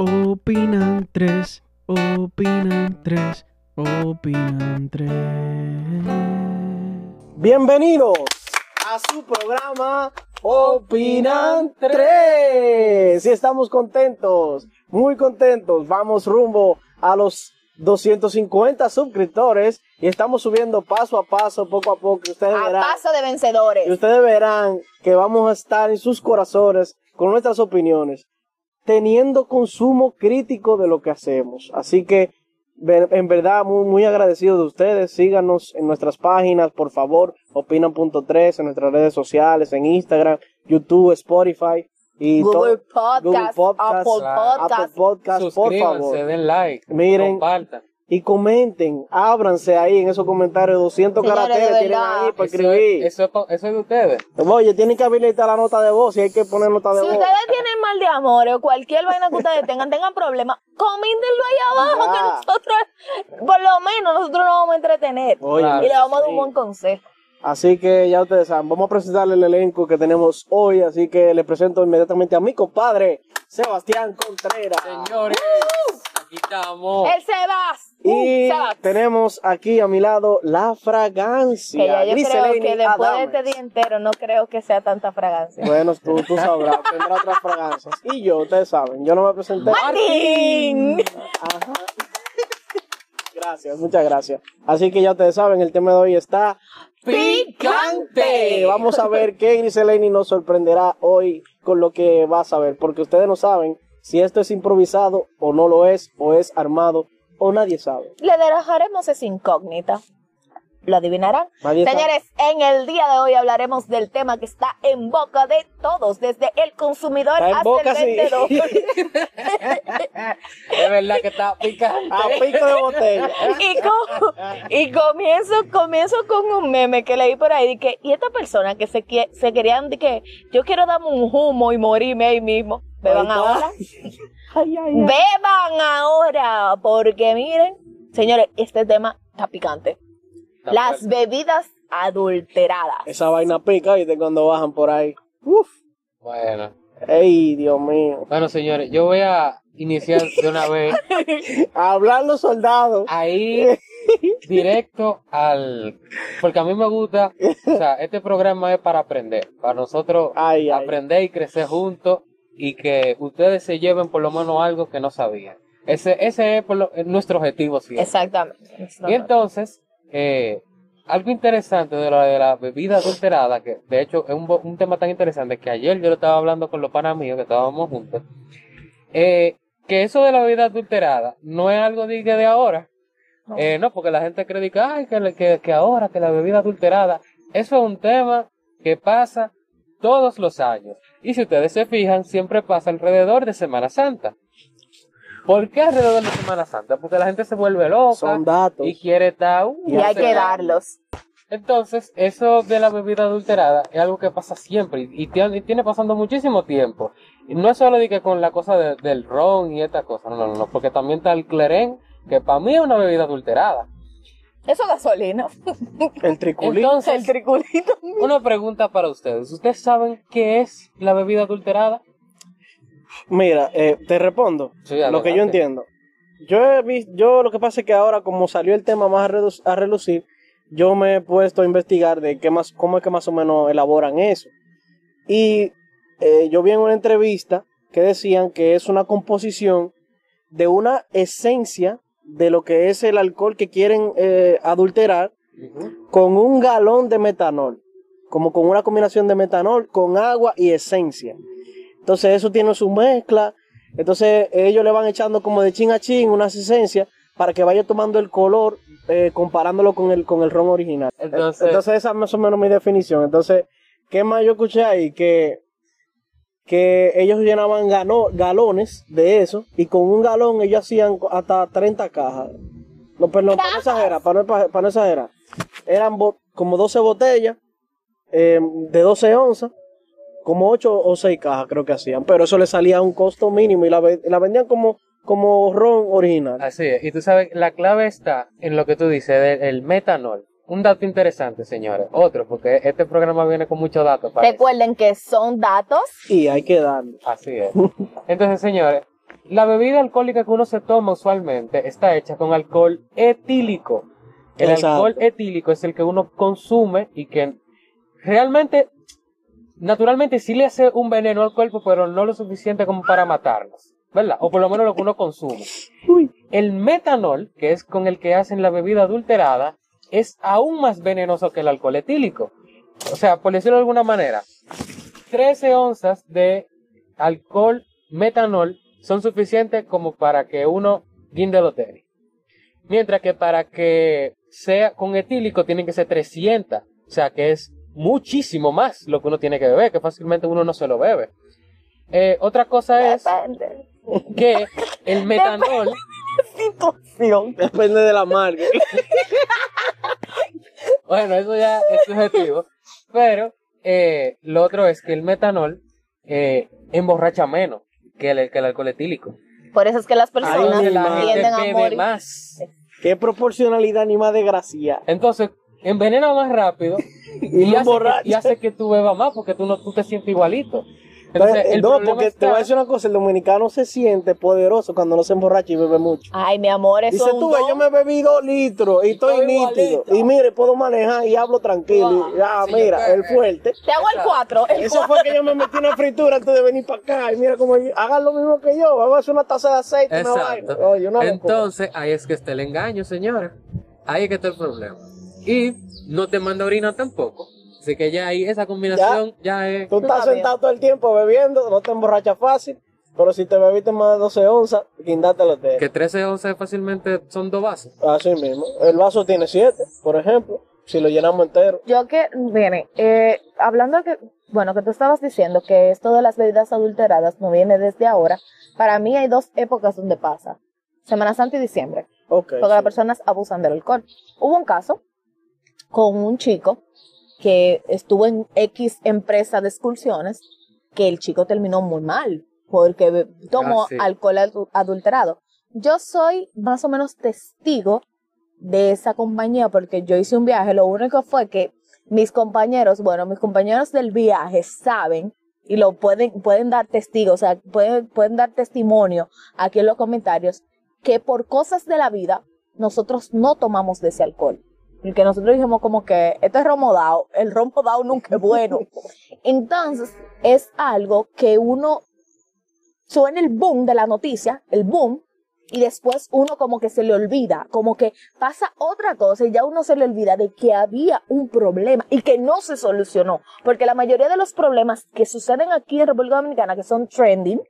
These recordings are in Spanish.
Opinan tres, opinan tres, opinan tres. Bienvenidos a su programa Opinan 3. Y estamos contentos, muy contentos. Vamos rumbo a los 250 suscriptores y estamos subiendo paso a paso, poco a poco. Ustedes A verán, paso de vencedores. y ustedes verán que vamos a estar en sus corazones con nuestras opiniones, teniendo consumo crítico de lo que hacemos. Así que, en verdad, muy, muy agradecido de ustedes. Síganos en nuestras páginas, por favor. Opinan.3 en nuestras redes sociales, en Instagram, YouTube, Spotify y Google Podcast, Google Podcast, Apple. Podcast. Apple Podcast, por Suscríbanse, favor. den like, Miren. compartan. Y comenten, ábranse ahí en esos comentarios, 200 Señores, de caracteres tienen ahí para Eso, escribir. es- eso, es pa- eso es de ustedes. Oye, tienen que habilitar la nota de voz y hay que poner nota de Si voz. ustedes tienen mal de amor o cualquier vaina que ustedes tengan, tengan problemas, coméntenlo ahí abajo Ya. que nosotros, por lo menos, nosotros nos vamos a entretener. Oye, y le vamos a dar un buen consejo. Así que ya ustedes saben, vamos a presentarle el elenco que tenemos hoy, así que le presento inmediatamente a mi compadre, Sebastián Contreras. Señores, aquí estamos. El Sebas. Y tenemos aquí a mi lado la fragancia. Que ya yo creo que después de este día entero no creo que sea tanta fragancia. Bueno, tú, tú sabrás, tendrá otras fragancias. Y yo, ustedes saben, yo no me presenté. ¡Martín! Ajá. Gracias, muchas gracias. Así que ya ustedes saben, el tema de hoy está ¡Picante! Vamos a ver qué Griselini nos sorprenderá hoy con lo que va a saber, porque ustedes no saben si esto es improvisado o no lo es, o es armado, o nadie sabe. Le dejaremos esa incógnita. ¿Lo adivinarán? Señores, en el día de hoy hablaremos del tema que está en boca de todos, desde el consumidor hasta boca, el sí. vendedor. Es verdad que está picante. A pico de botella. y, co- y comienzo, comienzo con un meme que leí por ahí, de que, y esta persona que se, se querían de que yo quiero darme un humo y morirme ahí mismo, beban ahora. Ay, ay, ay. Beban ahora, porque miren, señores, este tema está picante. Las bebidas adulteradas. Esa vaina pica, ¿viste? Cuando bajan por ahí. Uf. Bueno, Ey, Dios mío. bueno, señores, yo voy a iniciar de una vez A hablar los soldados. ahí directo al porque a mí me gusta, o sea, este programa es para aprender, para nosotros Ay, ay. aprender y crecer juntos y que ustedes se lleven por lo menos algo que no sabían. Ese, ese es, por lo- es nuestro objetivo siempre. Exactamente. Y entonces, eh, algo interesante de la, de la bebida adulterada, que de hecho es un, un tema tan interesante que ayer yo lo estaba hablando con los panas míos que estábamos juntos, eh, que eso de la bebida adulterada no es algo de, de ahora. No. Eh, no, porque la gente cree que, ay, que, que, que ahora, que la bebida adulterada, eso es un tema que pasa todos los años. Y si ustedes se fijan, siempre pasa alrededor de Semana Santa. ¿Por qué alrededor de Semana Santa? Porque la gente se vuelve loca Son datos. y quiere estar... uh, Y hay que darlos. Entonces, eso de la bebida adulterada es algo que pasa siempre y, y tiene, y tiene pasando muchísimo tiempo. Y no es solo de que con la cosa de- del ron y esta cosa, no, no, no, porque también está el cleren, que para mí es una bebida adulterada. Eso es gasolina. El triculín. El Entonces, triculito. una pregunta para ustedes. ¿Ustedes saben qué es la bebida adulterada? Mira, eh, te respondo. Sí, lo que yo entiendo. Yo he visto, yo lo que pasa es que ahora como salió el tema más a relucir, yo me he puesto a investigar de qué más, cómo es que más o menos elaboran eso. Y eh, yo vi en una entrevista que decían que es una composición de una esencia de lo que es el alcohol que quieren eh, adulterar con un galón de metanol, como con una combinación de metanol con agua y esencia. Entonces eso tiene su mezcla, entonces ellos le van echando como de chin a chin unas esencias para que vaya tomando el color eh, comparándolo con el con el ron original. Entonces- Entonces esa es más o menos mi definición. Entonces, ¿qué más yo escuché ahí? Que que ellos llenaban gano- galones de eso y con un galón ellos hacían hasta 30 cajas. No, perdón, para no exagerar, para no, para no exagerar. Eran bo- como 12 botellas eh, de 12 onzas, como 8 o 6 cajas creo que hacían, pero eso le salía a un costo mínimo y la, ve- la vendían como, como ron original. Así es. Y tú sabes, la clave está en lo que tú dices del el metanol. Un dato interesante, señores. Otro, porque este programa viene con muchos datos. parece. Recuerden que son datos. Y hay que darle. Así es. Entonces, señores, la bebida alcohólica que uno se toma usualmente está hecha con alcohol etílico. El Exacto. alcohol etílico es el que uno consume y que realmente, naturalmente sí le hace un veneno al cuerpo, pero no lo suficiente como para matarnos, ¿verdad? O por lo menos lo que uno consume. El metanol, que es con el que hacen la bebida adulterada, es aún más venenoso que el alcohol etílico. O sea, por decirlo de alguna manera, 13 onzas de alcohol metanol son suficientes como para que uno guinde los tenis. Mientras que para que sea con etílico tienen que ser 300. O sea que es muchísimo más lo que uno tiene que beber, que fácilmente uno no se lo bebe. Eh, otra cosa es Depende. que el metanol, Situación. Depende de la marca. bueno, eso ya es subjetivo, pero eh, lo otro es que el metanol eh, emborracha menos que el, que el alcohol etílico. Por eso es que las personas la tienden a bebe morir. más. Qué proporcionalidad ni más desgracia. Entonces, envenena más rápido Y y, hace que, y hace que tú bebas más porque tú no tú te sientes igualito. Entonces, el no, porque te voy a decir una cosa, el dominicano se siente poderoso cuando no se emborracha y bebe mucho. Ay, mi amor, eso Dice tú, yo me bebí dos litros y estoy Estoy nítido. Y mire, puedo manejar y hablo tranquilo. Wow. Y, ah, Sí, mira, el fuerte. Te hago el. 4. El Eso fue que yo me metí una fritura antes de venir para acá. Y mira cómo hagan lo mismo que yo. Vamos a hacer una taza de aceite, una vaina. Exacto. Oye, una locura. Entonces, ahí es que está el engaño, señores. Ahí es que está el problema. Y no te manda orina tampoco. Así que ya ahí esa combinación ya, es. Tú estás sentado todo el tiempo bebiendo, no te emborrachas fácil. Pero si te bebiste más de 12 onzas, guindátelo de Que 13 onzas fácilmente son dos vasos. Así mismo. El vaso tiene 7, por ejemplo. Si lo llenamos entero. Yo que, viene, eh, hablando que, bueno, que tú estabas diciendo que esto de las bebidas adulteradas no viene desde ahora, para mí hay dos épocas donde pasa. Semana Santa y diciembre. Ok. porque sí. las personas abusan del alcohol. Hubo un caso con un chico que estuvo en X empresa de excursiones que el chico terminó muy mal porque tomó Ah, sí. alcohol adu- adulterado. Yo soy más o menos testigo de esa compañía porque yo hice un viaje. Lo único fue que mis compañeros, bueno, mis compañeros del viaje saben y lo pueden, pueden dar testigo, o sea, pueden, pueden dar testimonio aquí en los comentarios que por cosas de la vida nosotros no tomamos de ese alcohol. Porque nosotros dijimos como que esto es romo dao, el romo dao nunca es bueno. Entonces, es algo que uno suena el boom de la noticia, el boom, y después uno como que se le olvida, como que pasa otra cosa y ya uno se le olvida de que había un problema y que no se solucionó. Porque la mayoría de los problemas que suceden aquí en República Dominicana, que son trending,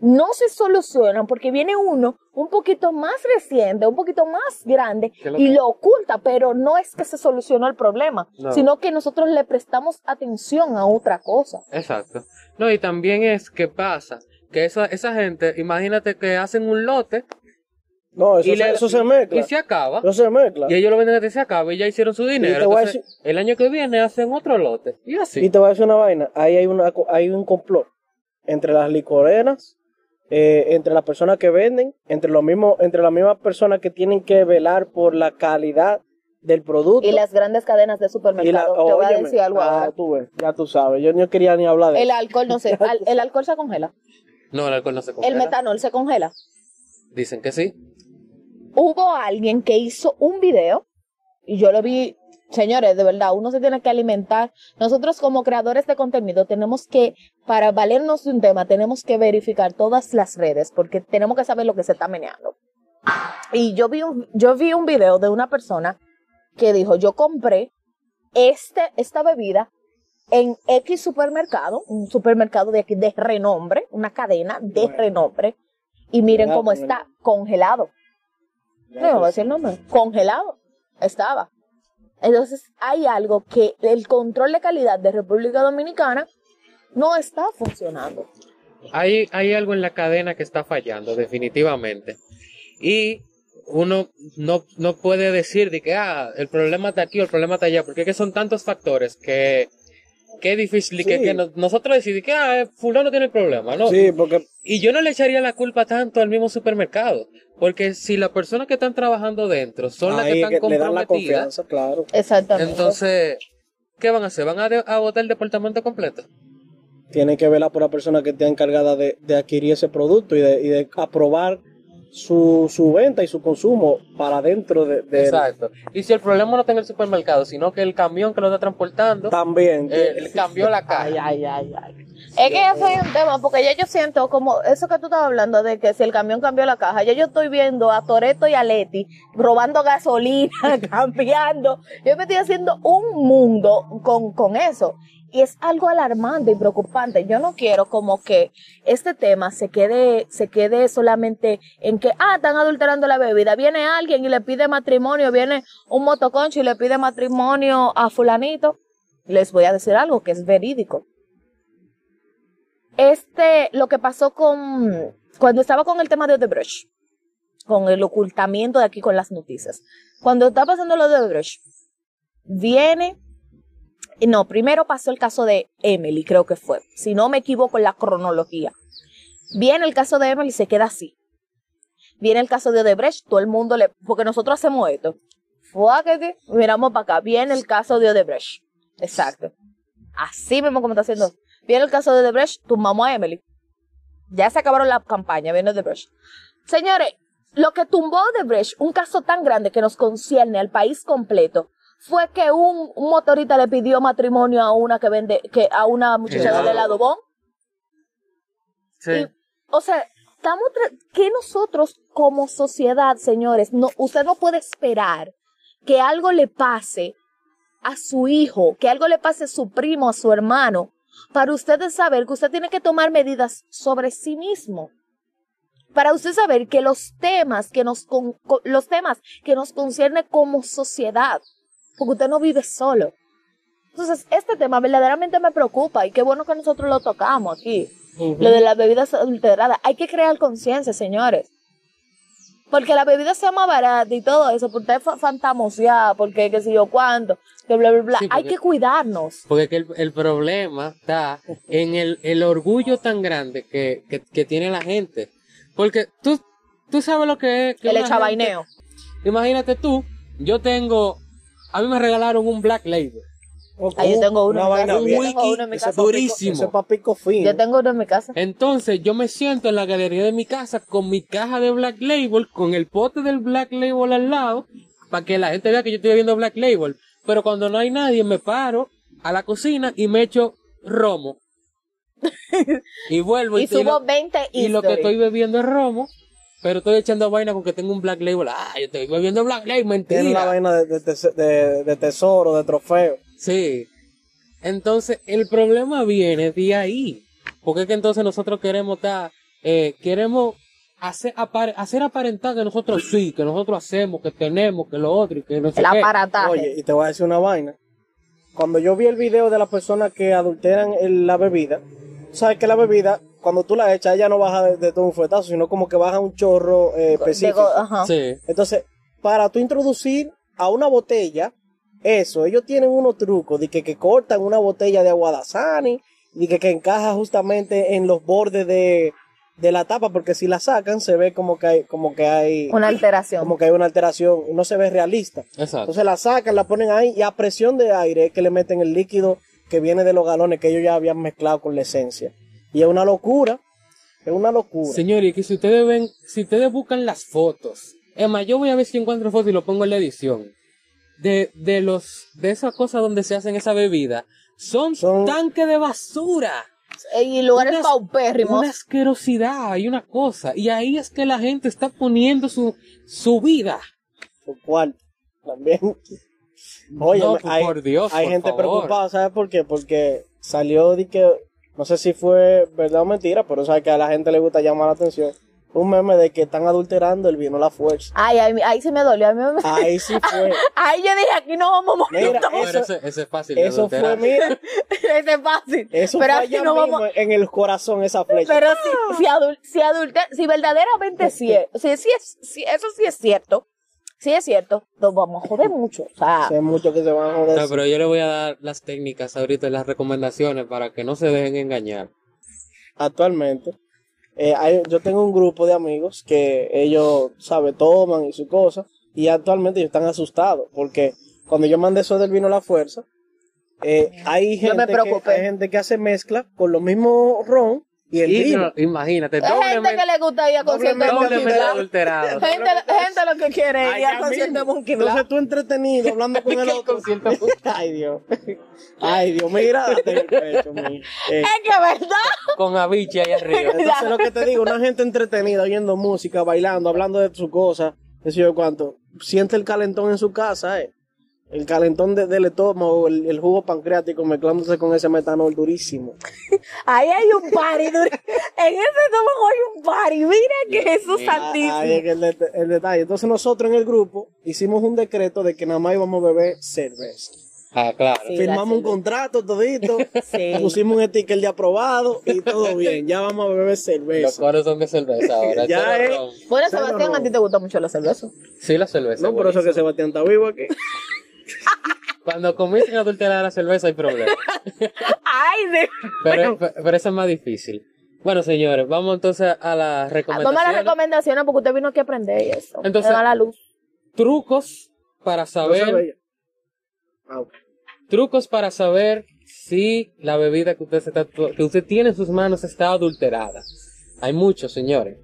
no se solucionan porque viene uno un poquito más reciente, un poquito más grande ¿Qué es lo y que- lo oculta, pero no es que se solucionó el problema, No. sino que nosotros le prestamos atención a otra cosa. Exacto. No, y también es que pasa que esa, esa gente, imagínate que hacen un lote No, eso, y, se, le- eso se mezcla. y se acaba. Eso se mezcla. Y ellos lo venden a que se acaba y ya hicieron su dinero. te voy a Entonces, el año que viene hacen otro lote. Y así. Y te voy a decir una vaina. Ahí hay, una, hay un complot entre las licoreras, eh, entre las personas que venden, entre los mismos, entre las mismas personas que tienen que velar por la calidad del producto. Y las grandes cadenas de y la- supermercado. Te voy a decir algo ah, ahora. tú ves, ya tú sabes. Yo no quería ni hablar de El eso. alcohol no se, al- el alcohol se congela. No, el alcohol no se El congela. metanol se congela. Dicen que sí. Hubo alguien que hizo un video y yo lo vi, señores, de verdad, uno se tiene que alimentar. Nosotros como creadores de contenido tenemos que, para valernos de un tema, tenemos que verificar todas las redes porque tenemos que saber lo que se está meneando. Y yo vi un, yo vi un video de una persona que dijo, yo compré este, esta bebida en X supermercado, un supermercado de aquí de renombre, una cadena de Bueno. renombre, y miren cómo está congelado. No, tú voy a decir el nombre. Congelado. Estaba. Entonces, hay algo que el control de calidad de República Dominicana no está funcionando. Hay, hay algo en la cadena que está fallando, definitivamente. Y uno no, no puede decir de que ah, el problema está aquí o el problema está allá, porque es que son tantos factores que, que es difícil y que, Sí. que no- nosotros decir que ah, fulano tiene el problema, ¿no? Sí, porque Y yo no le echaría la culpa tanto al mismo supermercado, porque si las personas que están trabajando dentro son las que están es que le dan la comprometidas, confianza, claro. Exactamente. entonces, ¿qué van a hacer? ¿Van a, de- a votar el departamento completo? tiene que velar por la persona que esté encargada de, de adquirir ese producto y de, y de aprobar su, su venta y su consumo para dentro de, de- Exacto. Y si el problema no está en el supermercado, sino que el camión que lo está transportando también. eh, le cambió la Ay, caja. ay, ay, ay. Es que eso es un tema, porque ya yo siento como eso que tú estabas hablando de que si el camión cambió la caja, ya yo estoy viendo a Toreto y a Leti robando gasolina, cambiando. Yo me estoy haciendo un mundo con, con eso. Y es algo alarmante y preocupante. Yo no quiero como que este tema se quede, se quede solamente en que, ah, están adulterando la bebida. Viene alguien y le pide matrimonio, viene un motoconcho y le pide matrimonio a fulanito. Les voy a decir algo que es verídico este, lo que pasó con, cuando estaba con el tema de Odebrecht, con el ocultamiento de aquí con las noticias. Cuando está pasando lo de Odebrecht, viene, no, primero pasó el caso de Emily, creo que fue, si no me equivoco en la cronología. Viene el caso de Emily se queda así. Viene el caso de Odebrecht, todo el mundo le, porque nosotros hacemos esto. Fuáquete, miramos para acá. Viene el caso de Odebrecht. Exacto. Así mismo como está haciendo. Viene el caso de Odebrecht, tumbamos a Emily. Ya se acabaron la campaña, viene Odebrecht. Señores, lo que tumbó Odebrecht, un caso tan grande que nos concierne al país completo, fue que un, un motorista le pidió matrimonio a una que vende, que a una muchacha del Helado. bon. Sí. Y, o sea, estamos que nosotros como sociedad, señores, no, usted no puede esperar que algo le pase a su hijo, que algo le pase a su primo, a su hermano, para ustedes saber que usted tiene que tomar medidas sobre sí mismo. Para usted saber que los temas que nos con- co- los temas que nos concierne como sociedad, porque usted no vive solo. Entonces, este tema verdaderamente me preocupa y qué bueno que nosotros lo tocamos aquí. Lo de las bebidas adulteradas. Hay que crear conciencia, señores. Porque la bebida sea más barata y todo eso, por usted fa- fantamosear, porque qué sé yo cuánto, que bla, bla, bla. Sí, Hay porque- que cuidarnos. Porque que el, el problema está en el, el orgullo tan grande que, que, que tiene la gente. Porque tú, tú sabes lo que es. que El echabaineo. gente- Imagínate tú, yo tengo, a mí me regalaron un Black Label. Ahí yo tengo uno Una en casa. Yo tengo uno en mi casa. papico- durísimo. Ese papico fino. Yo tengo uno en mi casa. Entonces yo me siento en la galería de mi casa con mi caja de Black Label, con el pote del Black Label al lado, para que la gente vea que yo estoy bebiendo Black Label. Pero cuando no hay nadie, me paro a la cocina y me echo romo. y vuelvo y, Y subo lo, 20 y lo que estoy bebiendo es romo, pero estoy echando vaina porque tengo un Black Label. Ah, yo estoy bebiendo Black Label, Tiene una mentira. vaina de, de, tes- de- de tesoro, de trofeo. Sí. Entonces, el problema viene de ahí. Porque es que entonces nosotros queremos estar, eh, queremos hacer, apar- hacer aparentar que nosotros sí, que nosotros hacemos, que tenemos, que lo otro y que no sé El qué. aparataje. Oye, y te voy a decir una vaina. Cuando yo vi el video de las personas que adulteran el- la bebida, sabes que la bebida, cuando tú la echas, ella no baja de, de todo un fuetazo, sino como que baja un chorro eh, De específico. ajá. Sí. Entonces, para tú introducir a una botella, eso, ellos tienen unos trucos de que, que cortan una botella de aguadazani, y que, que encaja justamente en los bordes de, de la tapa, porque si la sacan se ve como que hay, como que hay, Una alteración. como que hay una alteración, no se ve realista. Exacto. Entonces la sacan, la ponen ahí y a presión de aire es que le meten el líquido que viene de los galones que ellos ya habían mezclado con la esencia. Y es una locura, es una locura. Señores, que si ustedes ven, si ustedes buscan las fotos, es más, yo voy a ver si encuentro fotos y lo pongo en la edición. De, de los, de esas cosas donde se hacen esa bebida, son, Son- tanques de basura. Y lugares unas- paupérrimos. Una asquerosidad y una cosa. Y ahí es que la gente está poniendo su, su vida. Su cuarto también. Oye, No, hay, por Dios, hay por gente favor. preocupada, ¿sabes por qué? Porque salió de que, no sé si fue verdad o mentira, pero sabes que a la gente le gusta llamar la atención. Un meme de que están adulterando el vino La Fuerza. Ay, ay, ahí sí me dolió. A mí me... Ahí sí fue. Ay, yo dije, aquí no vamos a morir. Mira, eso- ese, ese es fácil. de Eso fue, adulterar. mira, Ese es fácil. eso pero fue allá no mismo vamos. en el corazón esa flecha. Pero si, si, adul- si, adulte- si verdaderamente sí es, si, si es, si eso sí es cierto, sí es cierto, nos vamos a joder mucho. O sea, Sé mucho que se van a joder. No, pero yo le voy a dar las técnicas ahorita, las recomendaciones para que no se dejen engañar. actualmente. eh, hay- yo tengo un grupo de amigos que ellos, ¿sabe? Toman y su cosa. Y actualmente ellos están asustados. Porque cuando yo mandé eso del vino a la fuerza, eh, hay, gente que, hay gente que hace mezcla con lo mismo ron y el Y vino. no, imagínate, Hay gente que le gusta ir a conciertos de Monkey doblemente Black. adulterado. Gente, gente lo que quiere ir a conciertos. Monkey Entonces tú entretenido hablando con el ¿Qué otro. Ay, Dios. Ay, Dios, mira, date en el pecho, mi. Eh, Es que verdad. Con Avicii ahí arriba. Entonces lo que te digo, una gente entretenida, oyendo música, bailando, hablando de sus cosas, qué sé yo cuánto, siente el calentón en su casa, eh. El calentón de- del estómago, el, el jugo pancreático mezclándose con ese metanol durísimo. Ahí hay un party. dur- En ese estómago hay un party. Mira que Jesús mío. santísimo. Ahí es que el, det- el detalle. Entonces nosotros en el grupo hicimos un decreto de que nada más íbamos a beber cerveza. Ah, claro. Sí, Firmamos un contrato todito, Sí. pusimos un sticker de aprobado y todo bien. Ya vamos a beber Los cerveza. coros son de cerveza ahora. Ya es. Bueno, Sebastián, a ti te gusta mucho la cerveza. Sí, la cerveza. No, por eso que. Sebastián está vivo aquí. Cuando comiencen a adulterar la cerveza hay problema. Ay, de... Pero, pero eso es más difícil. Bueno, señores, vamos entonces a las Vamos a las recomendaciones. recomendaciones porque usted vino aquí a aprender y eso. Entonces- da la luz. Trucos para No saber, veía. Ah, trucos para saber si la bebida que usted, se está- que usted tiene en sus manos está adulterada. Hay muchos, señores.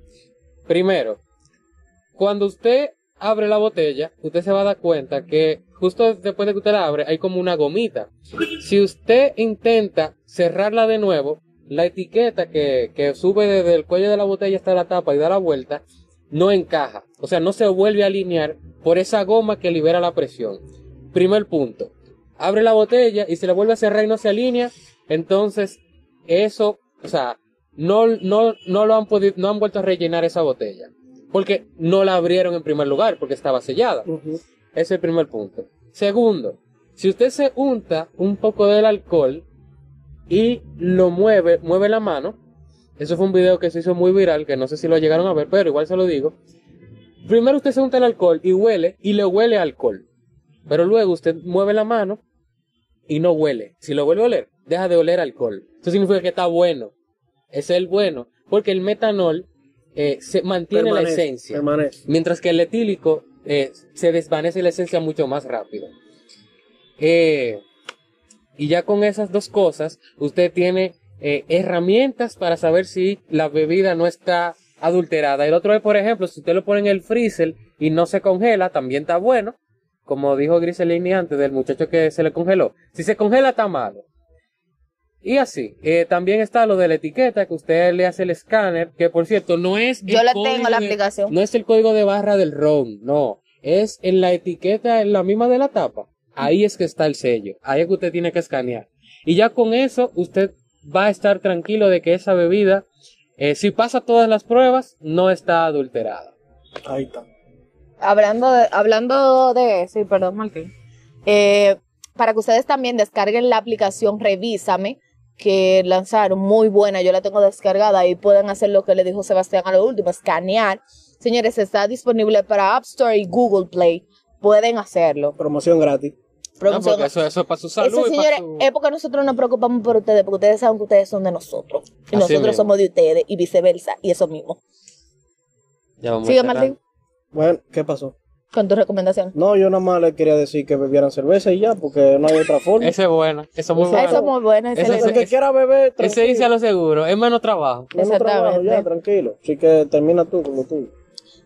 Primero, cuando usted abre la botella, usted se va a dar cuenta que justo después de que usted la abre hay como una gomita. Si usted intenta cerrarla de nuevo, la etiqueta que, que sube desde el cuello de la botella hasta la tapa y da la vuelta, no encaja. O sea, no se vuelve a alinear por esa goma que libera la presión. Primer punto. Abre la botella y se la vuelve a cerrar y no se alinea, entonces eso, o sea, no, no, no lo han podido, no han vuelto a rellenar esa botella. Porque no la abrieron en primer lugar, porque estaba sellada. Ese es el primer punto. Segundo, si usted se unta un poco del alcohol y lo mueve, mueve la mano, eso fue un video que se hizo muy viral, que no sé si lo llegaron a ver, pero igual se lo digo. Primero usted se unta el alcohol y huele, y le huele alcohol. Pero luego usted mueve la mano y no huele. Si lo vuelve a oler, deja de oler alcohol. Eso significa que está bueno. Es el bueno, porque el metanol eh, se mantiene la esencia. permanece. Mientras que el etílico eh, se desvanece la esencia mucho más rápido. Eh, y ya con esas dos cosas, usted tiene herramientas para saber si la bebida no está adulterada. El otro es, por ejemplo, si usted lo pone en el freezer y no se congela, también está bueno. Como dijo Griselini antes del muchacho que se le congeló. Si se congela, está malo. Y así, eh, también está lo de la etiqueta, que usted le hace el escáner, que por cierto, no es... Yo código tengo la de- aplicación. no es el código de barra del ROM, no. Es en la etiqueta, en la misma de la tapa. Ahí es que está el sello. Ahí es que usted tiene que escanear. Y ya con eso, usted va a estar tranquilo de que esa bebida, eh, si pasa todas las pruebas, no está adulterada. Ahí está. Hablando de, hablando de, sí, perdón, Martín. Eh, para que ustedes también descarguen la aplicación Revísame, que lanzaron, muy buena, yo la tengo descargada y pueden hacer lo que le dijo Sebastián a lo último, escanear. Señores, está disponible para App Store y Google Play. Pueden hacerlo. Promoción gratis. No, Promoción- porque eso, eso es para su salud Eso, y para señores, su- es porque nosotros nos preocupamos por ustedes, porque ustedes saben que ustedes son de nosotros. Y Así nosotros mismo. somos de ustedes y viceversa, y eso mismo. Ya vamos Sigue. Martín, Bueno, ¿qué pasó? Con tu recomendación. No, yo nada más le quería decir que bebieran cerveza y ya, porque no hay otra forma. Ese es bueno, eso es muy bueno. Eso es muy bueno, Ese-. El que quiera beber, Ese dice a lo seguro, es menos trabajo. Menos trabajo, Exactamente. ya, tranquilo. Así que termina tú con lo tuyo.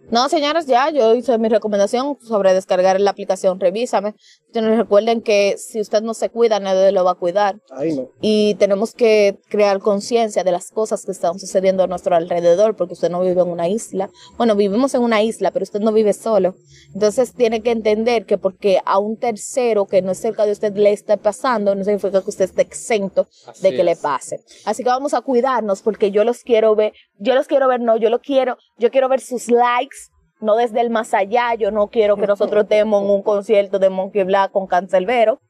No, señores, ya yo hice mi recomendación sobre descargar la aplicación Revísame. Recuerden que si usted no se cuida, nadie lo va a cuidar. Ahí no. Y tenemos que crear conciencia de las cosas que están sucediendo a nuestro alrededor, porque usted no vive en una isla. Bueno, vivimos en una isla, pero usted no vive solo. Entonces tiene que entender que porque a un tercero que no es cerca de usted le está pasando, no significa que usted esté exento Así de que le es. pase. Así que vamos a cuidarnos porque yo los quiero ver, yo los quiero ver, no, yo lo quiero, yo quiero ver sus likes, no desde el más allá, yo no quiero que nosotros estemos en un concierto de Monkey Black con Cancelbero.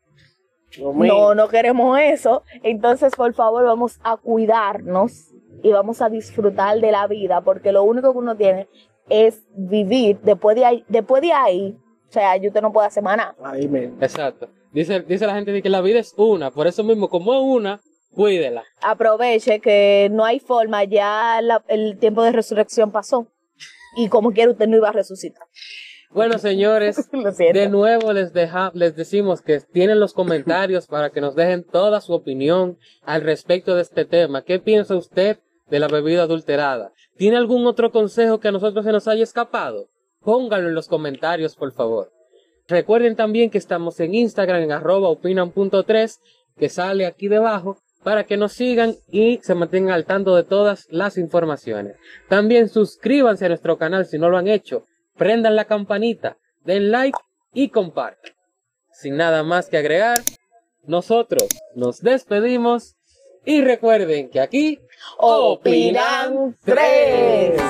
No, no queremos eso. Entonces, por favor, vamos a cuidarnos y vamos a disfrutar de la vida, porque lo único que uno tiene es vivir. Después de ahí, después de ahí o sea, ya usted no puede hacer más nada. Ahí mismo. Exacto. Dice, dice la gente de que la vida es una, por eso mismo, como es una, cuídela. Aproveche que no hay forma, ya la- el tiempo de resurrección pasó. Y como quiera, usted no iba a resucitar. Bueno, señores, de nuevo les, deja, les decimos que tienen los comentarios para que nos dejen toda su opinión al respecto de este tema. ¿Qué piensa usted de la bebida adulterada? ¿Tiene algún otro consejo que a nosotros se nos haya escapado? Pónganlo en los comentarios, por favor. Recuerden también que estamos en Instagram en arroba opinan.3, que sale aquí debajo, para que nos sigan y se mantengan al tanto de todas las informaciones. También suscríbanse a nuestro canal si no lo han hecho, prendan la campanita, den like y compartan. Sin nada más que agregar, nosotros nos despedimos y recuerden que aquí Opinan tres.